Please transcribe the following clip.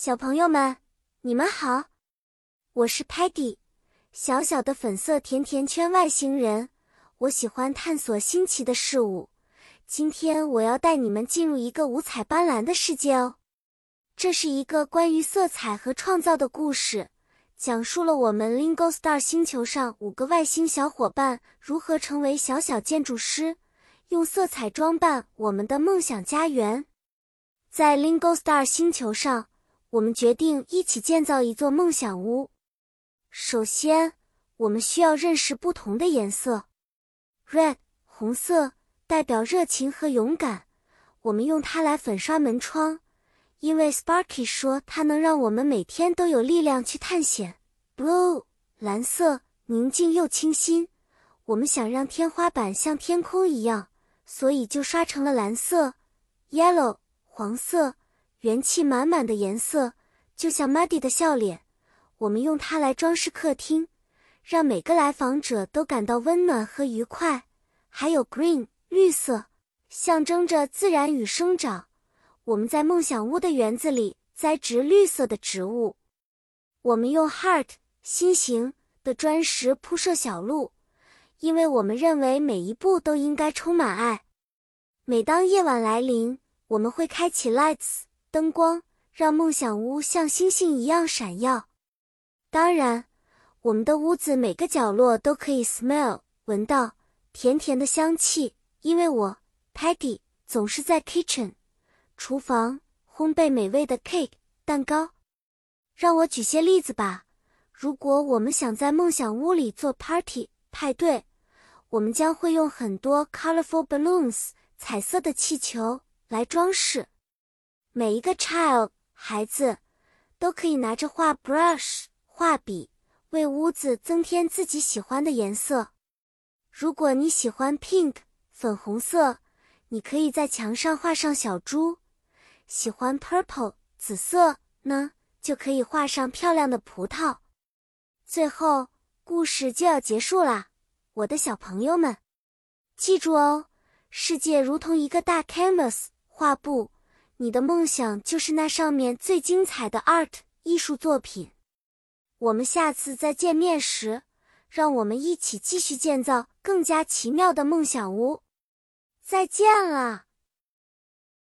小朋友们，你们好，我是 Patty，小小的粉色甜甜圈外星人。我喜欢探索新奇的事物。今天我要带你们进入一个五彩斑斓的世界哦。这是一个关于色彩和创造的故事，讲述了我们 Lingo Star 星球上五个外星小伙伴如何成为小小建筑师，用色彩装扮我们的梦想家园。在 Lingo Star 星球上。我们决定一起建造一座梦想屋。首先，我们需要认识不同的颜色。Red 红色代表热情和勇敢，我们用它来粉刷门窗，因为 Sparky 说它能让我们每天都有力量去探险。Blue 蓝色宁静又清新，我们想让天花板像天空一样，所以就刷成了蓝色。Yellow 黄色。元气满满的颜色，就像 Muddy 的笑脸。我们用它来装饰客厅，让每个来访者都感到温暖和愉快。还有 Green 绿色，象征着自然与生长。我们在梦想屋的园子里栽植绿色的植物。我们用 Heart 心形的砖石铺设小路，因为我们认为每一步都应该充满爱。每当夜晚来临，我们会开启 Lights。灯光让梦想屋像星星一样闪耀。当然，我们的屋子每个角落都可以 smell 闻到甜甜的香气，因为我 Patty 总是在 kitchen 厨房烘焙美味的 cake 蛋糕。让我举些例子吧。如果我们想在梦想屋里做 party 派对，我们将会用很多 colorful balloons 彩色的气球来装饰。每一个 child 孩子都可以拿着画 brush 画笔，为屋子增添自己喜欢的颜色。如果你喜欢 pink 粉红色，你可以在墙上画上小猪；喜欢 purple 紫色呢，就可以画上漂亮的葡萄。最后，故事就要结束啦，我的小朋友们，记住哦，世界如同一个大 canvas 画布。你的梦想就是那上面最精彩的 art 艺术作品。我们下次再见面时，让我们一起继续建造更加奇妙的梦想屋。再见了。